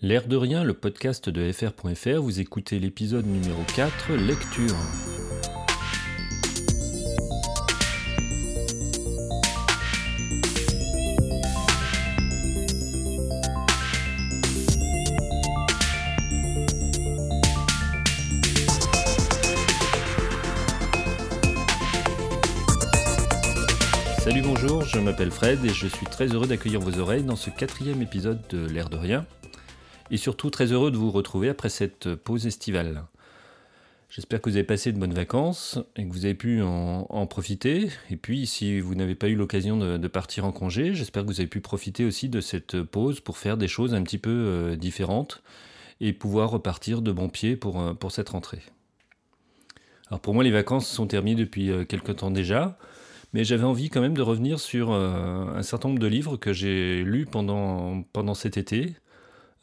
L'air de rien, le podcast de fr.fr, vous écoutez l'épisode numéro 4, lecture. Salut, bonjour, je m'appelle Fred et je suis très heureux d'accueillir vos oreilles dans ce quatrième épisode de L'air de rien. Et surtout très heureux de vous retrouver après cette pause estivale. J'espère que vous avez passé de bonnes vacances et que vous avez pu en, profiter. Et puis, si vous n'avez pas eu l'occasion de, partir en congé, j'espère que vous avez pu profiter aussi de cette pause pour faire des choses un petit peu euh, différentes et pouvoir repartir de bon pied pour, euh, pour cette rentrée. Alors pour moi, les vacances sont terminées depuis euh, quelque temps déjà. Mais j'avais envie quand même de revenir sur euh, un certain nombre de livres que j'ai lus pendant, pendant cet été.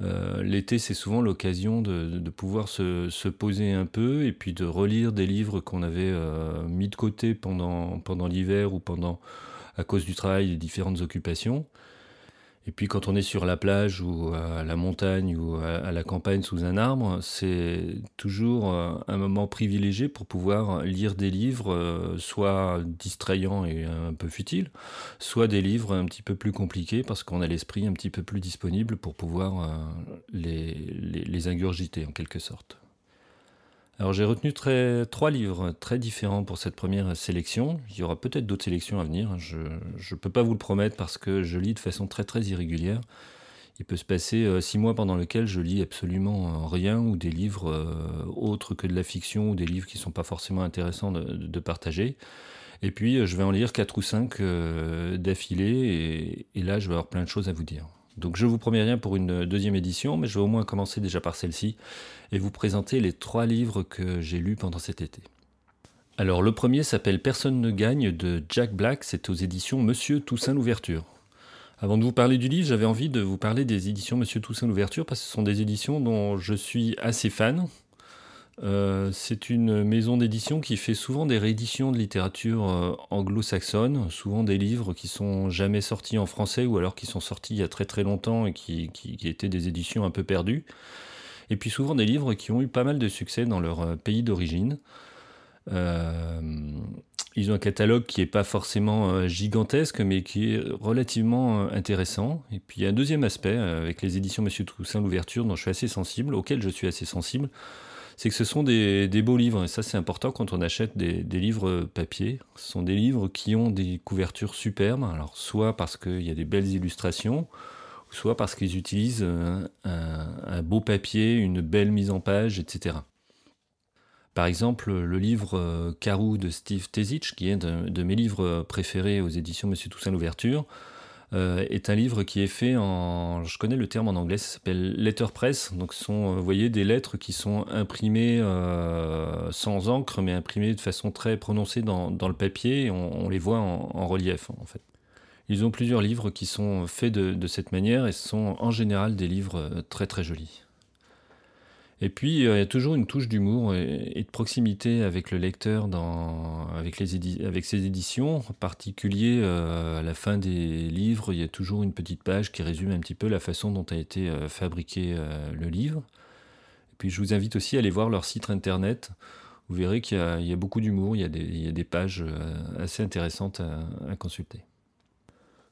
Euh, l'été, c'est souvent l'occasion de, pouvoir se, se, poser un peu et puis de relire des livres qu'on avait euh, mis de côté pendant, l'hiver ou pendant à cause du travail et différentes occupations. Et puis quand on est sur la plage ou à la montagne ou à la campagne sous un arbre, c'est toujours euh, un moment privilégié pour pouvoir lire des livres euh, soit distrayants et un peu futiles, soit des livres un petit peu plus compliqués parce qu'on a l'esprit un petit peu plus disponible pour pouvoir euh, les, les, les ingurgiter en quelque sorte. Alors j'ai retenu trois livres très différents pour cette première sélection. Il y aura peut-être d'autres sélections à venir. Je ne peux pas vous le promettre parce que je lis de façon très très irrégulière. Il peut se passer euh, six mois pendant lesquels je lis absolument euh, rien ou des livres euh, autres que de la fiction ou des livres qui ne sont pas forcément intéressants de, partager. Et puis je vais en lire quatre ou cinq d'affilée et là je vais avoir plein de choses à vous dire. Donc je vous promets rien pour une deuxième édition, mais je vais au moins commencer déjà par celle-ci et vous présenter les trois livres que j'ai lus pendant cet été. Alors le premier s'appelle Personne ne gagne de Jack Black, c'est aux éditions Monsieur Toussaint l'ouverture. Avant de vous parler du livre, j'avais envie de vous parler des éditions Monsieur Toussaint l'ouverture parce que ce sont des éditions dont je suis assez fan. Euh, c'est une maison d'édition qui fait souvent des rééditions de littérature euh, anglo-saxonne, souvent des livres qui sont jamais sortis en français ou alors qui sont sortis il y a très très longtemps et qui, étaient des éditions un peu perdues. Et puis souvent des livres qui ont eu pas mal de succès dans leur euh, pays d'origine. Ils ont un catalogue qui n'est pas forcément gigantesque, mais qui est relativement intéressant. Et puis il y a un deuxième aspect avec les éditions Monsieur Toussaint l'ouverture, dont je suis assez sensible, auquel je suis assez sensible c'est que ce sont des, beaux livres, et ça c'est important quand on achète des, livres papier. Ce sont des livres qui ont des couvertures superbes, alors soit parce qu'il y a des belles illustrations, soit parce qu'ils utilisent un, beau papier, une belle mise en page, etc. Par exemple, le livre Carou de Steve Tezich, qui est de, de mes livres préférés aux éditions Monsieur Toussaint l'Ouverture, euh, est un livre qui est fait en, je connais le terme en anglais, ça s'appelle letterpress. Donc, ce sont, euh, vous voyez, des lettres qui sont imprimées euh, sans encre, mais imprimées de façon très prononcée dans, dans le papier. On, les voit en, en, relief, en fait. Ils ont plusieurs livres qui sont faits de, de cette manière et ce sont en général des livres très très jolis. Et puis, euh, il y a toujours une touche d'humour et, de proximité avec le lecteur dans, avec, les avec ses éditions. En particulier, euh, à la fin des livres, il y a toujours une petite page qui résume un petit peu la façon dont a été euh, fabriqué le livre. Et puis, je vous invite aussi à aller voir leur site internet. Vous verrez qu'il y, a beaucoup d'humour, il, il, y a des pages assez intéressantes à, à consulter.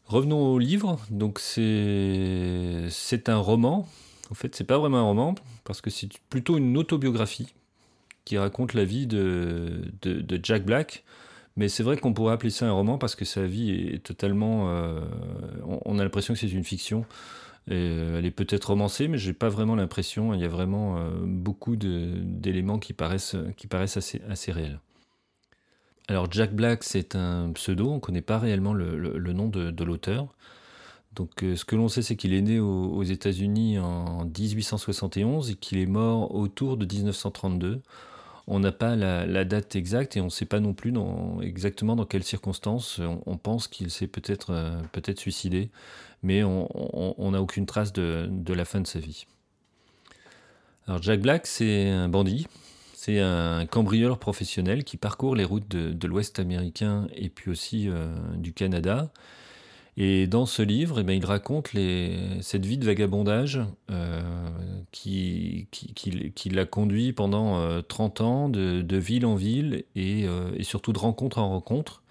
Revenons au livre. Donc, c'est un roman en fait, c'est pas vraiment un roman, parce que c'est plutôt une autobiographie qui raconte la vie de, de, Jack Black. Mais c'est vrai qu'on pourrait appeler ça un roman parce que sa vie est totalement. Euh, on, a l'impression que c'est une fiction. Euh, elle est peut-être romancée, mais j'ai pas vraiment l'impression. Il y a vraiment euh, beaucoup d'éléments qui paraissent, qui paraissent assez, assez réels. Alors Jack Black, c'est un pseudo. On ne connaît pas réellement le, le, le nom de, de l'auteur. Donc, euh, ce que l'on sait, c'est qu'il est né aux, États-Unis en 1871 et qu'il est mort autour de 1932. On n'a pas la, date exacte et on ne sait pas non plus exactement dans quelles circonstances. On, pense qu'il s'est peut-être euh, peut-être suicidé, mais on n'a aucune trace de, la fin de sa vie. Alors, Jack Black, c'est un bandit. C'est un cambrioleur professionnel qui parcourt les routes de, de l'Ouest américain et puis aussi euh, du Canada. Et dans ce livre, eh bien, il raconte cette vie de vagabondage, euh, qui, qui, l'a conduit pendant 30 ans de, ville en ville et, et, surtout de rencontre en rencontre.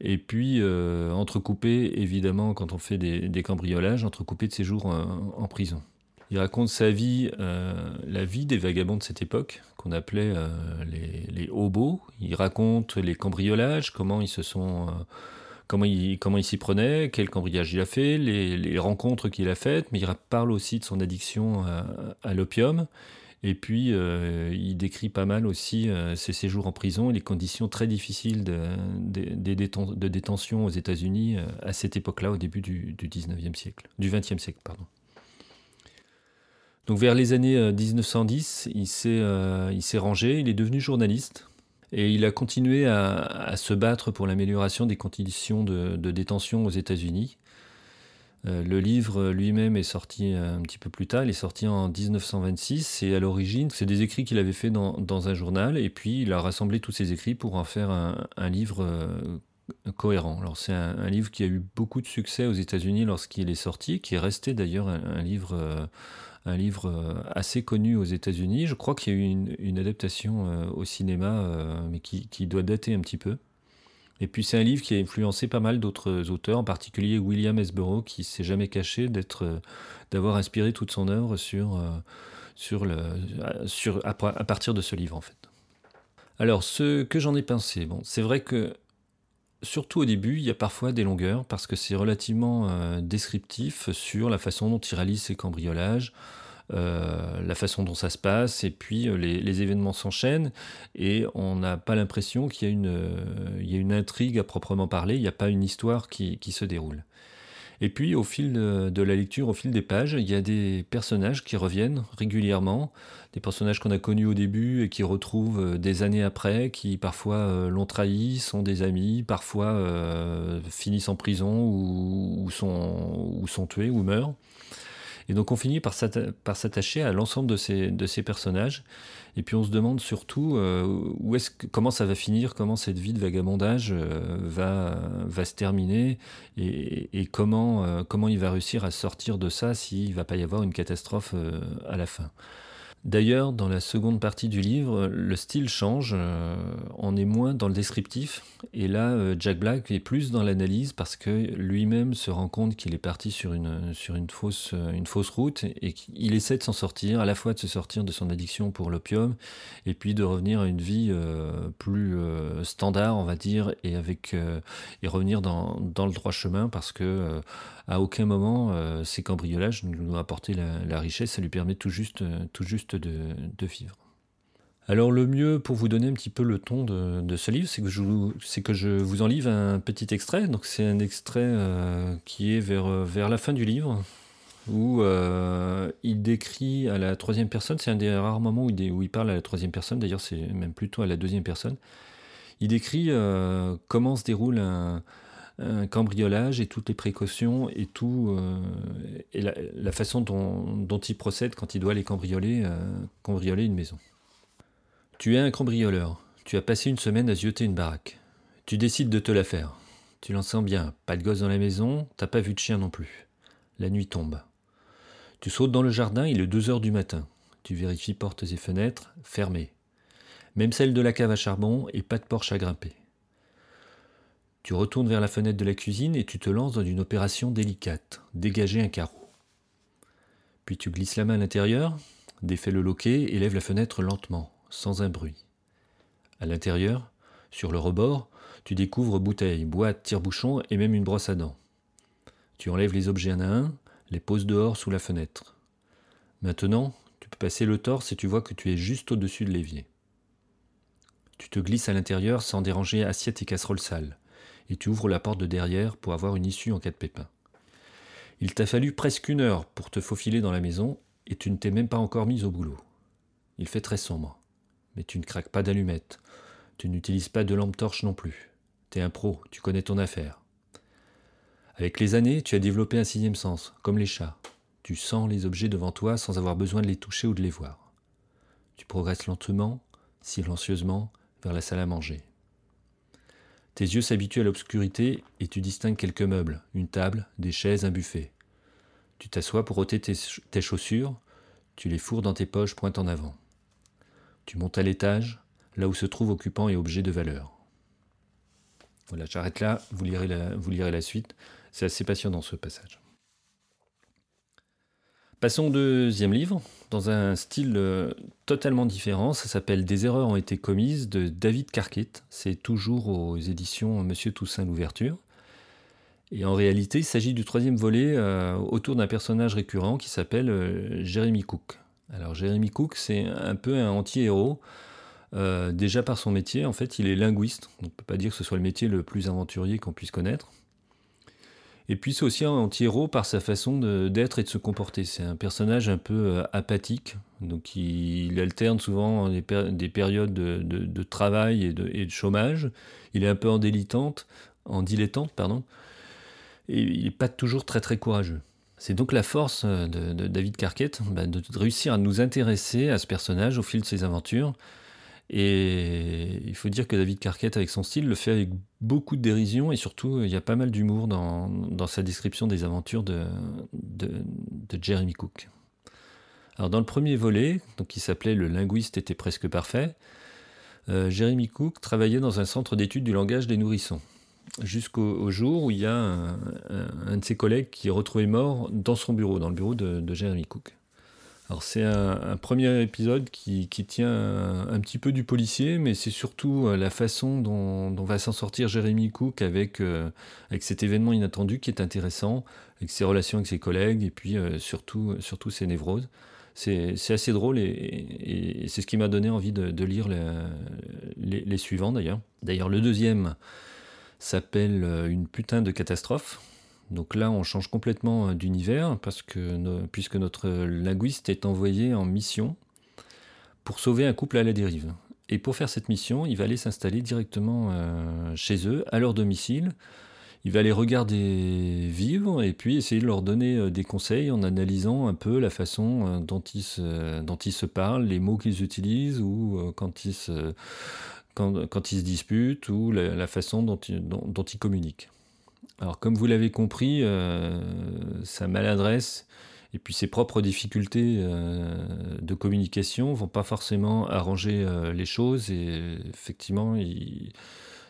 Et puis, entrecoupé, évidemment, quand on fait des, cambriolages, entrecoupé de séjours en prison. Il raconte sa vie, euh, la vie des vagabonds de cette époque, qu'on appelait euh, les, les, hobos. Il raconte les cambriolages, comment ils se sont, euh, comment il, s'y prenait, quel cambriolage il a fait, les, rencontres qu'il a faites, mais il parle aussi de son addiction à, l'opium. Et puis, il décrit pas mal aussi ses séjours en prison et les conditions très difficiles de, détention aux États-Unis à cette époque-là, au début du, du 19e siècle, du 20e siècle, pardon. Donc vers les années 1910, euh, euh, il s'est rangé, il est devenu journaliste et il a continué à, se battre pour l'amélioration des conditions de, détention aux États-Unis. Euh, le livre lui-même est sorti un petit peu plus tard, il est sorti en 1926 et à l'origine, c'est des écrits qu'il avait fait dans, un journal. Et puis il a rassemblé tous ces écrits pour en faire un, livre cohérent. Alors c'est un, livre qui a eu beaucoup de succès aux États-Unis lorsqu'il est sorti, qui est resté d'ailleurs un, livre un livre euh, assez connu aux États-Unis. Je crois qu'il y a eu une, adaptation euh, au cinéma, euh, mais qui, doit dater un petit peu. Et puis c'est un livre qui a influencé pas mal d'autres auteurs, en particulier William Esborough, qui s'est jamais caché d'être, d'avoir inspiré toute son œuvre sur, sur le, sur, à, partir de ce livre en fait. Alors ce que j'en ai pensé, bon, c'est vrai que surtout au début, il y a parfois des longueurs parce que c'est relativement euh, descriptif sur la façon dont il réalise ses cambriolages, euh, la façon dont ça se passe, et puis euh, les, événements s'enchaînent, et on n'a pas l'impression qu'il y, a une intrigue à proprement parler, il n'y a pas une histoire qui se déroule. Et puis, au fil de, la lecture, au fil des pages, il y a des personnages qui reviennent régulièrement, des personnages qu'on a connus au début et qui retrouvent euh, des années après, qui parfois euh, l'ont trahi, sont des amis, parfois euh, finissent en prison ou, sont, ou sont tués ou meurent. Et donc on finit par s'attacher à l'ensemble de ces, personnages. Et puis on se demande surtout euh, comment ça va finir, comment cette vie de vagabondage euh, va, se terminer? Et, euh, comment il va réussir à sortir de ça s'il ne va pas y avoir une catastrophe à la fin? D'ailleurs, dans la seconde partie du livre, le style change, euh, on est moins dans le descriptif, et là, euh, Jack Black est plus dans l'analyse parce que lui-même se rend compte qu'il est parti sur une, sur une, fausse, euh, une fausse route et qu'il essaie de s'en sortir, à la fois de se sortir de son addiction pour l'opium, et puis de revenir à une vie plus standard, on va dire, et, avec, et revenir dans, dans, le droit chemin parce que à aucun moment ces cambriolages ne nous ont apporté la, la, richesse, ça lui permet tout juste, tout juste de, vivre. Alors le mieux pour vous donner un petit peu le ton de, ce livre, c'est que, je vous, en livre un petit extrait. Donc c'est un extrait euh, qui est vers, vers la fin du livre, où euh, il décrit à la troisième personne, c'est un des rares moments où il, parle à la troisième personne, d'ailleurs c'est même plutôt à la deuxième personne. Il décrit euh, comment se déroule un, un cambriolage et toutes les précautions et tout euh, et la, façon dont, il procède quand il doit aller cambrioler, euh, cambrioler une maison. Tu es un cambrioleur. Tu as passé une semaine à zioter une baraque. Tu décides de te la faire. Tu l'en sens bien. Pas de gosse dans la maison, t'as pas vu de chien non plus. La nuit tombe. Tu sautes dans le jardin, il est 2 heures du matin. Tu vérifies portes et fenêtres, fermées. Même celle de la cave à charbon et pas de porche à grimper. Tu retournes vers la fenêtre de la cuisine et tu te lances dans une opération délicate, dégager un carreau. Puis tu glisses la main à l'intérieur, défais le loquet et lèves la fenêtre lentement, sans un bruit. À l'intérieur, sur le rebord, tu découvres bouteilles, boîtes, tire-bouchons et même une brosse à dents. Tu enlèves les objets un à un, les poses dehors sous la fenêtre. Maintenant, tu peux passer le torse et tu vois que tu es juste au-dessus de l'évier. Tu te glisses à l'intérieur sans déranger assiette et casserole sales et tu ouvres la porte de derrière pour avoir une issue en cas de pépin. Il t'a fallu presque une heure pour te faufiler dans la maison et tu ne t'es même pas encore mise au boulot. Il fait très sombre, mais tu ne craques pas d'allumettes, tu n'utilises pas de lampe torche non plus. T'es un pro, tu connais ton affaire. Avec les années, tu as développé un sixième sens, comme les chats. Tu sens les objets devant toi sans avoir besoin de les toucher ou de les voir. Tu progresses lentement, silencieusement, vers la salle à manger. Tes yeux s'habituent à l'obscurité et tu distingues quelques meubles, une table, des chaises, un buffet. Tu t'assois pour ôter tes, chaussures, Tu les fourres dans tes poches pointe en avant. Tu montes à l'étage, là où se trouvent occupants et objets de valeur. Voilà, j'arrête là, vous lirez vous lirez la suite. C'est assez passionnant ce passage. Passons au deuxième livre, dans un style euh, totalement différent. Ça s'appelle Des erreurs ont été commises de David Carquette. C'est toujours aux éditions Monsieur Toussaint l'ouverture. Et en réalité, il s'agit du troisième volet euh, autour d'un personnage récurrent qui s'appelle euh, Jeremy Cook. Alors Jeremy Cook, c'est un peu un anti-héros. déjà par son métier, en fait, il est linguiste. On ne peut pas dire que ce soit le métier le plus aventurier qu'on puisse connaître. Et puis c'est aussi un anti-héros par sa façon d'être et de se comporter. C'est un personnage un peu euh, apathique, donc il, alterne souvent des, périodes de, travail et de, chômage. Il est un peu en dilettante, en dilettante pardon, et il n'est pas toujours très très courageux. C'est donc la force euh, de, David Carquette bah, de réussir à nous intéresser à ce personnage au fil de ses aventures et il faut dire que David Carquette, avec son style, le fait avec beaucoup de dérision et surtout, il y a pas mal d'humour dans, sa description des aventures de, Jeremy Cook. Alors, dans le premier volet, qui s'appelait Le linguiste était presque parfait, euh, Jeremy Cook travaillait dans un centre d'études du langage des nourrissons. Jusqu'au jour où il y a un, de ses collègues qui est retrouvé mort dans son bureau, dans le bureau de Jeremy Cook. Alors c'est un, premier épisode qui, tient un, petit peu du policier, mais c'est surtout euh, la façon dont, va s'en sortir Jérémy Cook avec, euh, avec cet événement inattendu qui est intéressant, avec ses relations avec ses collègues et puis euh, surtout, surtout ses névroses. C'est assez drôle et, c'est ce qui m'a donné envie de, lire les, les suivants d'ailleurs. D'ailleurs le deuxième s'appelle Une putain de catastrophe. Donc là, on change complètement euh, d'univers parce que puisque notre linguiste est envoyé en mission pour sauver un couple à la dérive. Et pour faire cette mission, il va aller s'installer directement euh, chez eux, à leur domicile. Il va les regarder vivre et puis essayer de leur donner euh, des conseils en analysant un peu la façon dont ils se, parlent, les mots qu'ils utilisent ou quand ils se, disputent ou la, façon dont ils communiquent. Alors comme vous l'avez compris, euh, sa maladresse et puis ses propres difficultés euh, de communication vont pas forcément arranger euh, les choses et effectivement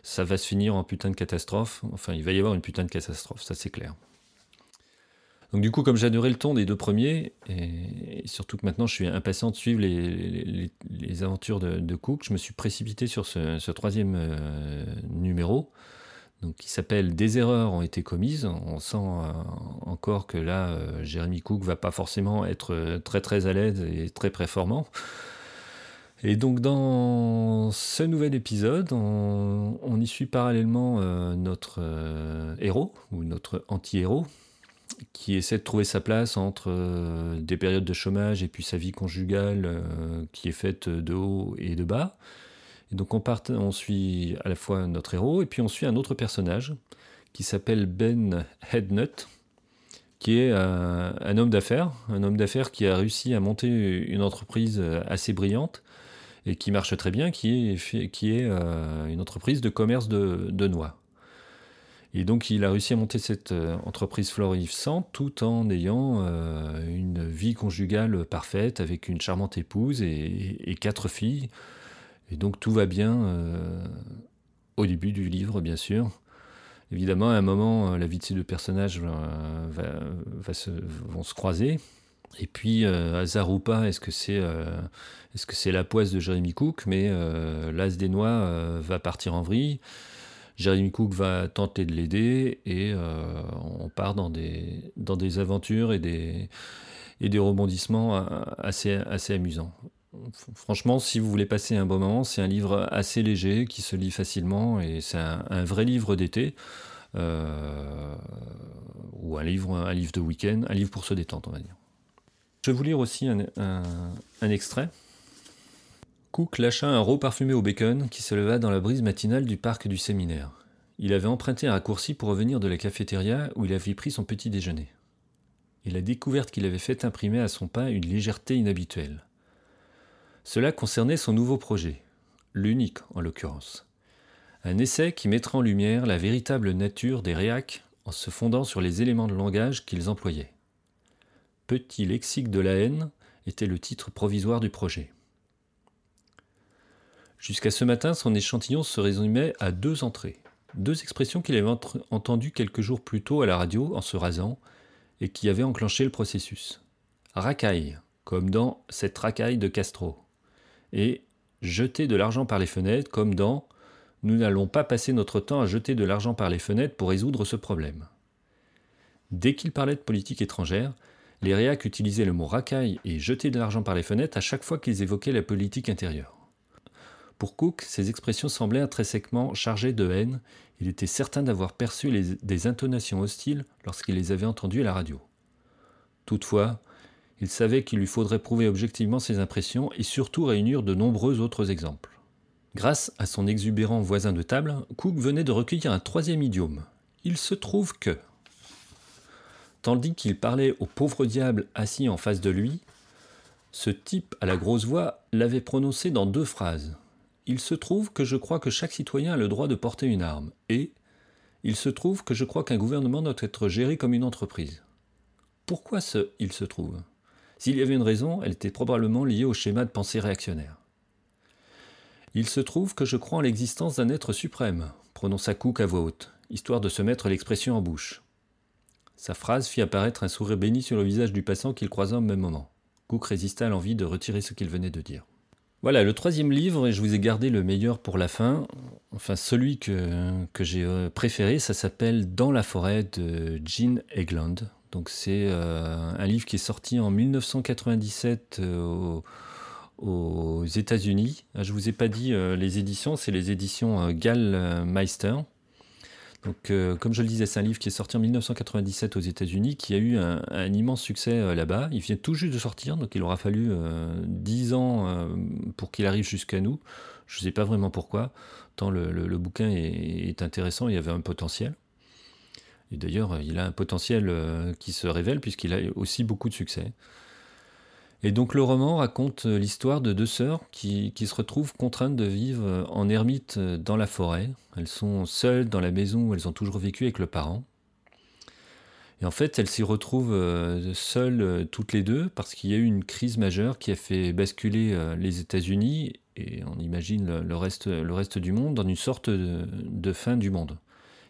ça va se finir en putain de catastrophe. Enfin il va y avoir une putain de catastrophe, ça c'est clair. Donc du coup comme j'adorais le ton des deux premiers et, surtout que maintenant je suis impatient de suivre les, aventures de, Cook, je me suis précipité sur ce troisième numéro qui s'appelle Des erreurs ont été commises. On sent euh, encore que là, euh, Jérémy Cook va pas forcément être euh, très très à l'aise et très performant. Et donc dans ce nouvel épisode, on, y suit parallèlement notre héros, ou notre anti-héros, qui essaie de trouver sa place entre des périodes de chômage et puis sa vie conjugale qui est faite de haut et de bas donc on, suit à la fois notre héros et puis on suit un autre personnage qui s'appelle Ben Headnut, qui est un, homme d'affaires, un homme d'affaires qui a réussi à monter une entreprise assez brillante et qui marche très bien, qui est, euh, une entreprise de commerce de, noix. Et donc il a réussi à monter cette euh, entreprise florissante tout en ayant euh, une vie conjugale parfaite avec une charmante épouse et quatre filles et donc tout va bien euh, au début du livre, bien sûr. Évidemment, à un moment, euh, la vie de ces deux personnages euh, va, se, vont se croiser. Et puis, hasard ou pas, est-ce que c'est c'est la poisse de Jeremy Cook? Mais l'as des noix va partir en vrille. Jeremy Cook va tenter de l'aider et on part dans des, dans des aventures et des, et des rebondissements assez, assez amusants. Franchement, si vous voulez passer un bon moment, c'est un livre assez léger qui se lit facilement et c'est un, vrai livre d'été. Euh, ou un livre, un livre de week-end, un livre pour se détendre, on va dire. Je vais vous lire aussi un, extrait. Cook lâcha un rot parfumé au bacon qui se leva dans la brise matinale du parc du séminaire. Il avait emprunté un raccourci pour revenir de la cafétéria où il avait pris son petit déjeuner. Et la découverte qu'il avait faite imprimait à son pas une légèreté inhabituelle. Cela concernait son nouveau projet, l'unique en l'occurrence. Un essai qui mettra en lumière la véritable nature des réacs en se fondant sur les éléments de langage qu'ils employaient. Petit lexique de la haine était le titre provisoire du projet. Jusqu'à ce matin, son échantillon se résumait à deux entrées, deux expressions qu'il avait entendues quelques jours plus tôt à la radio en se rasant et qui avaient enclenché le processus. Racaille, comme dans cette racaille de Castro, et jeter de l'argent par les fenêtres, comme dans Nous n'allons pas passer notre temps à jeter de l'argent par les fenêtres pour résoudre ce problème. Dès qu'il parlait de politique étrangère, les réacs utilisaient le mot racaille et jeter de l'argent par les fenêtres à chaque fois qu'ils évoquaient la politique intérieure. Pour Cook, ces expressions semblaient intrinsèquement chargées de haine. Il était certain d'avoir perçu des intonations hostiles lorsqu'il les avait entendues à la radio. Toutefois, il savait qu'il lui faudrait prouver objectivement ses impressions et surtout réunir de nombreux autres exemples. Grâce à son exubérant voisin de table, Cook venait de recueillir un troisième idiome. Il se trouve que. Tandis qu'il parlait au pauvre diable assis en face de lui, ce type à la grosse voix l'avait prononcé dans deux phrases. Il se trouve que je crois que chaque citoyen a le droit de porter une arme, et il se trouve que je crois qu'un gouvernement doit être géré comme une entreprise. Pourquoi ce il se trouve? S'il y avait une raison, elle était probablement liée au schéma de pensée réactionnaire. Il se trouve que je crois en l'existence d'un être suprême, prononça Cook à voix haute, histoire de se mettre l'expression en bouche. Sa phrase fit apparaître un sourire béni sur le visage du passant qu'il croisa au même moment. Cook résista à l'envie de retirer ce qu'il venait de dire. Voilà, le troisième livre, et je vous ai gardé le meilleur pour la fin. Enfin, celui que, que j'ai euh, préféré, ça s'appelle Dans la forêt de Jean Egland. Donc, c'est euh, un livre qui est sorti en 1997 euh, aux, États-Unis. Ah, je ne vous ai pas dit les éditions, c'est les éditions Gallmeister. Donc, euh, comme je le disais, c'est un livre qui est sorti en 1997 aux États-Unis, qui a eu un, immense succès euh, là-bas. Il vient tout juste de sortir, donc il aura fallu euh, dix 10 ans pour qu'il arrive jusqu'à nous. Je ne sais pas vraiment pourquoi, tant le, bouquin est, est, intéressant, il y avait un potentiel. D'ailleurs, il a un potentiel qui se révèle, puisqu'il a aussi beaucoup de succès. Et donc le roman raconte euh, l'histoire de deux sœurs qui, se retrouvent contraintes de vivre euh, en ermite euh, dans la forêt. Elles sont seules dans la maison où elles ont toujours vécu avec le parent. Et en fait, elles s'y retrouvent seules toutes les deux parce qu'il y a eu une crise majeure qui a fait basculer les États-Unis et on imagine le reste, du monde dans une sorte de fin du monde.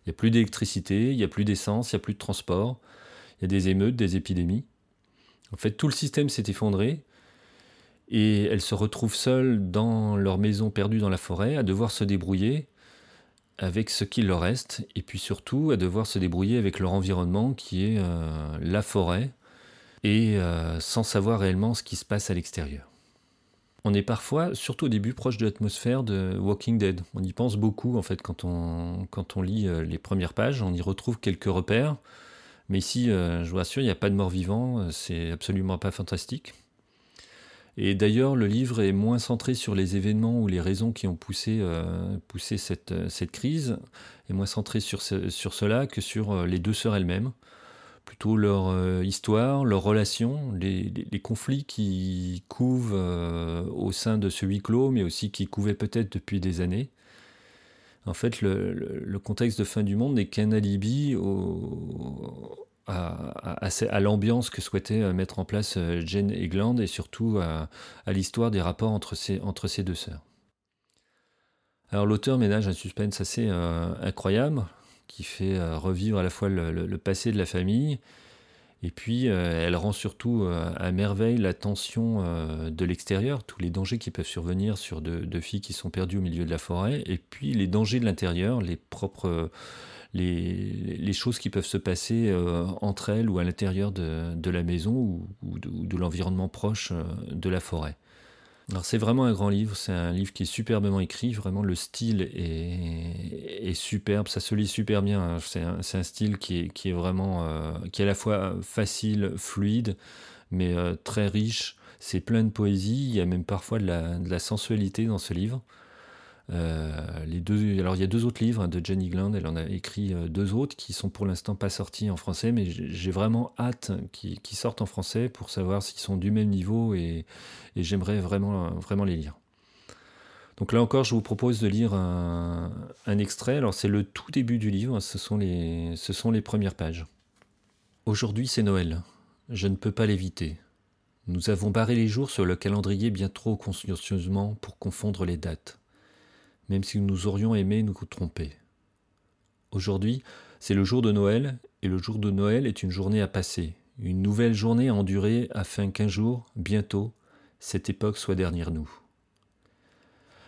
Il n'y a plus d'électricité, il n'y a plus d'essence, il n'y a plus de transport, il y a des émeutes, des épidémies. En fait, tout le système s'est effondré et elles se retrouvent seules dans leur maison perdue dans la forêt à devoir se débrouiller avec ce qu'il leur reste et puis surtout à devoir se débrouiller avec leur environnement qui est euh, la forêt et euh, sans savoir réellement ce qui se passe à l'extérieur. On est parfois, surtout au début, proche de l'atmosphère de Walking Dead. On y pense beaucoup en fait quand on, lit euh, les premières pages, on y retrouve quelques repères. Mais ici, euh, je vous rassure, il n'y a pas de mort vivant, euh, c'est absolument pas fantastique. Et d'ailleurs, le livre est moins centré sur les événements ou les raisons qui ont poussé, cette, crise, est moins centré sur cela que sur les deux sœurs elles-mêmes. Plutôt leur histoire, leurs relations, les, conflits qui couvent au sein de ce huis clos, mais aussi qui couvaient peut-être depuis des années. En fait, le, contexte de fin du monde n'est qu'un alibi à, l'ambiance que souhaitait euh, mettre en place euh, Jane Egland et surtout à, l'histoire des rapports entre ces, deux sœurs. Alors l'auteur ménage un suspense assez euh, incroyable qui fait revivre à la fois le, passé de la famille et puis, euh, elle rend surtout euh, à merveille la tension euh, de l'extérieur, tous les dangers qui peuvent survenir sur deux, filles qui sont perdues au milieu de la forêt, et puis les dangers de l'intérieur, les propres, les, choses qui peuvent se passer entre elles ou à l'intérieur de, la maison ou de l'environnement proche de la forêt. C'est vraiment un grand livre, c'est un livre qui est superbement écrit, vraiment le style est, superbe, ça se lit super bien, hein. c'est un, style qui est, qui est vraiment, euh, qui est à la fois facile, fluide, mais euh, très riche, c'est plein de poésie, il y a même parfois de la sensualité dans ce livre. Euh, les deux, alors il y a deux autres livres hein, de Jenny Gland, elle en a écrit euh, deux autres qui sont pour l'instant pas sortis en français, mais j'ai vraiment hâte qu'ils sortent en français pour savoir s'ils sont du même niveau et, j'aimerais vraiment, vraiment les lire. Donc là encore, je vous propose de lire un, extrait. Alors c'est le tout début du livre, ce sont les, ce sont les premières pages. Aujourd'hui c'est Noël, je ne peux pas l'éviter. Nous avons barré les jours sur le calendrier bien trop consciencieusement pour confondre les dates, même si nous aurions aimé nous tromper. Aujourd'hui, c'est le jour de Noël, et le jour de Noël est une journée à passer, une nouvelle journée à endurer afin qu'un jour, bientôt, cette époque soit derrière nous.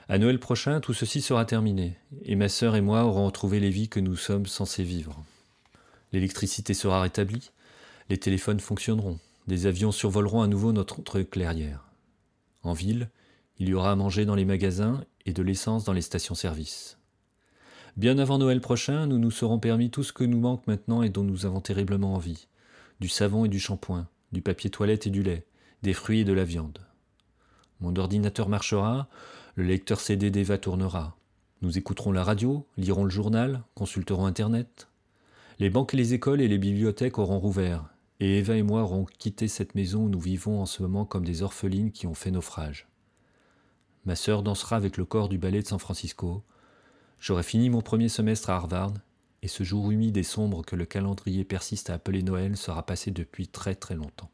À Noël prochain, tout ceci sera terminé, et ma sœur et moi aurons retrouvé les vies que nous sommes censés vivre. L'électricité sera rétablie, les téléphones fonctionneront, des avions survoleront à nouveau notre clairière. En ville, il y aura à manger dans les magasins et de l'essence dans les stations-service. Bien avant Noël prochain, nous nous serons permis tout ce que nous manque maintenant et dont nous avons terriblement envie du savon et du shampoing, du papier toilette et du lait, des fruits et de la viande. Mon ordinateur marchera, le lecteur CD d'Eva tournera. Nous écouterons la radio, lirons le journal, consulterons Internet. Les banques et les écoles et les bibliothèques auront rouvert, et Eva et moi aurons quitté cette maison où nous vivons en ce moment comme des orphelines qui ont fait naufrage. Ma sœur dansera avec le corps du ballet de San Francisco. J'aurai fini mon premier semestre à Harvard, et ce jour humide et sombre que le calendrier persiste à appeler Noël sera passé depuis très très longtemps.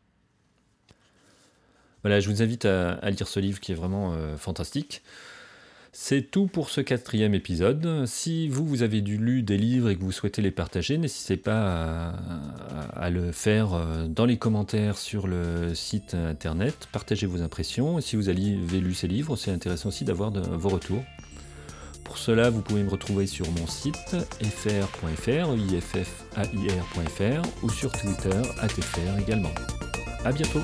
Voilà, je vous invite à, lire ce livre qui est vraiment euh, fantastique. C'est tout pour ce quatrième épisode. Si vous, vous avez lu des livres et que vous souhaitez les partager, n'hésitez pas à, le faire euh, dans les commentaires sur le site internet. Partagez vos impressions. Et si vous avez lu ces livres, c'est intéressant aussi d'avoir vos retours. Pour cela, vous pouvez me retrouver sur mon site fr.fr, ou sur Twitter, atfr également. A bientôt